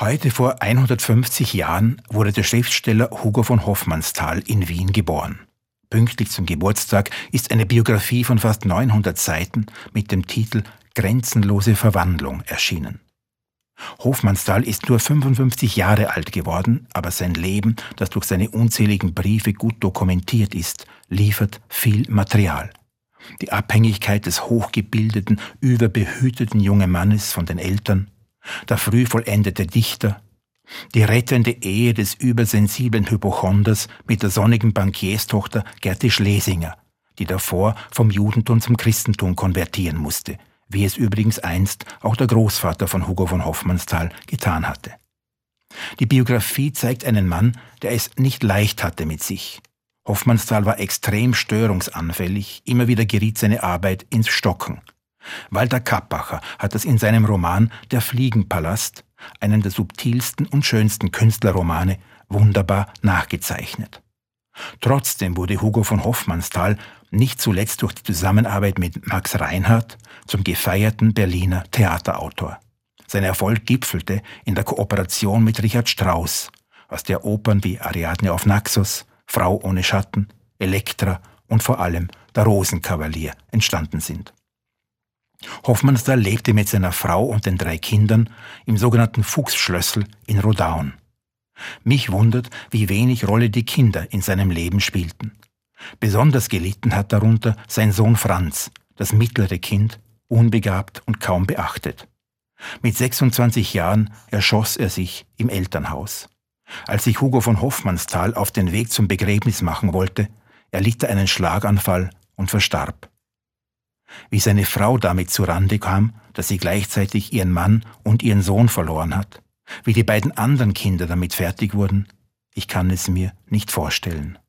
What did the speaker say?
Heute vor 150 Jahren wurde der Schriftsteller Hugo von Hoffmannsthal in Wien geboren. Pünktlich zum Geburtstag ist eine Biografie von fast 900 Seiten mit dem Titel Grenzenlose Verwandlung erschienen. Hofmannsthal ist nur 55 Jahre alt geworden, aber sein Leben, das durch seine unzähligen Briefe gut dokumentiert ist, liefert viel Material. Die Abhängigkeit des hochgebildeten, überbehüteten jungen Mannes von den Eltern, der früh vollendete Dichter, die rettende Ehe des übersensiblen Hypochonders mit der sonnigen Bankierstochter Gerti Schlesinger, die davor vom Judentum zum Christentum konvertieren musste, wie es übrigens einst auch der Großvater von Hugo von Hoffmannsthal getan hatte. Die Biografie zeigt einen Mann, der es nicht leicht hatte mit sich. Hoffmannsthal war extrem störungsanfällig, immer wieder geriet seine Arbeit ins Stocken. Walter Kappacher hat es in seinem Roman Der Fliegenpalast, einen der subtilsten und schönsten Künstlerromane, wunderbar nachgezeichnet. Trotzdem wurde Hugo von Hoffmannsthal nicht zuletzt durch die Zusammenarbeit mit Max Reinhardt zum gefeierten Berliner Theaterautor. Sein Erfolg gipfelte in der Kooperation mit Richard Strauss, aus der Opern wie Ariadne auf Naxos, Frau ohne Schatten, Elektra und vor allem der Rosenkavalier entstanden sind. Hoffmannsthal lebte mit seiner Frau und den drei Kindern im sogenannten Fuchsschlössl in Rodaun. Mich wundert, wie wenig Rolle die Kinder in seinem Leben spielten. Besonders gelitten hat darunter sein Sohn Franz, das mittlere Kind, unbegabt und kaum beachtet. Mit 26 Jahren erschoss er sich im Elternhaus. Als sich Hugo von Hoffmannsthal auf den Weg zum Begräbnis machen wollte, erlitt er einen Schlaganfall und verstarb. Wie seine Frau damit zurande kam, dass sie gleichzeitig ihren Mann und ihren Sohn verloren hat, wie die beiden anderen Kinder damit fertig wurden, ich kann es mir nicht vorstellen.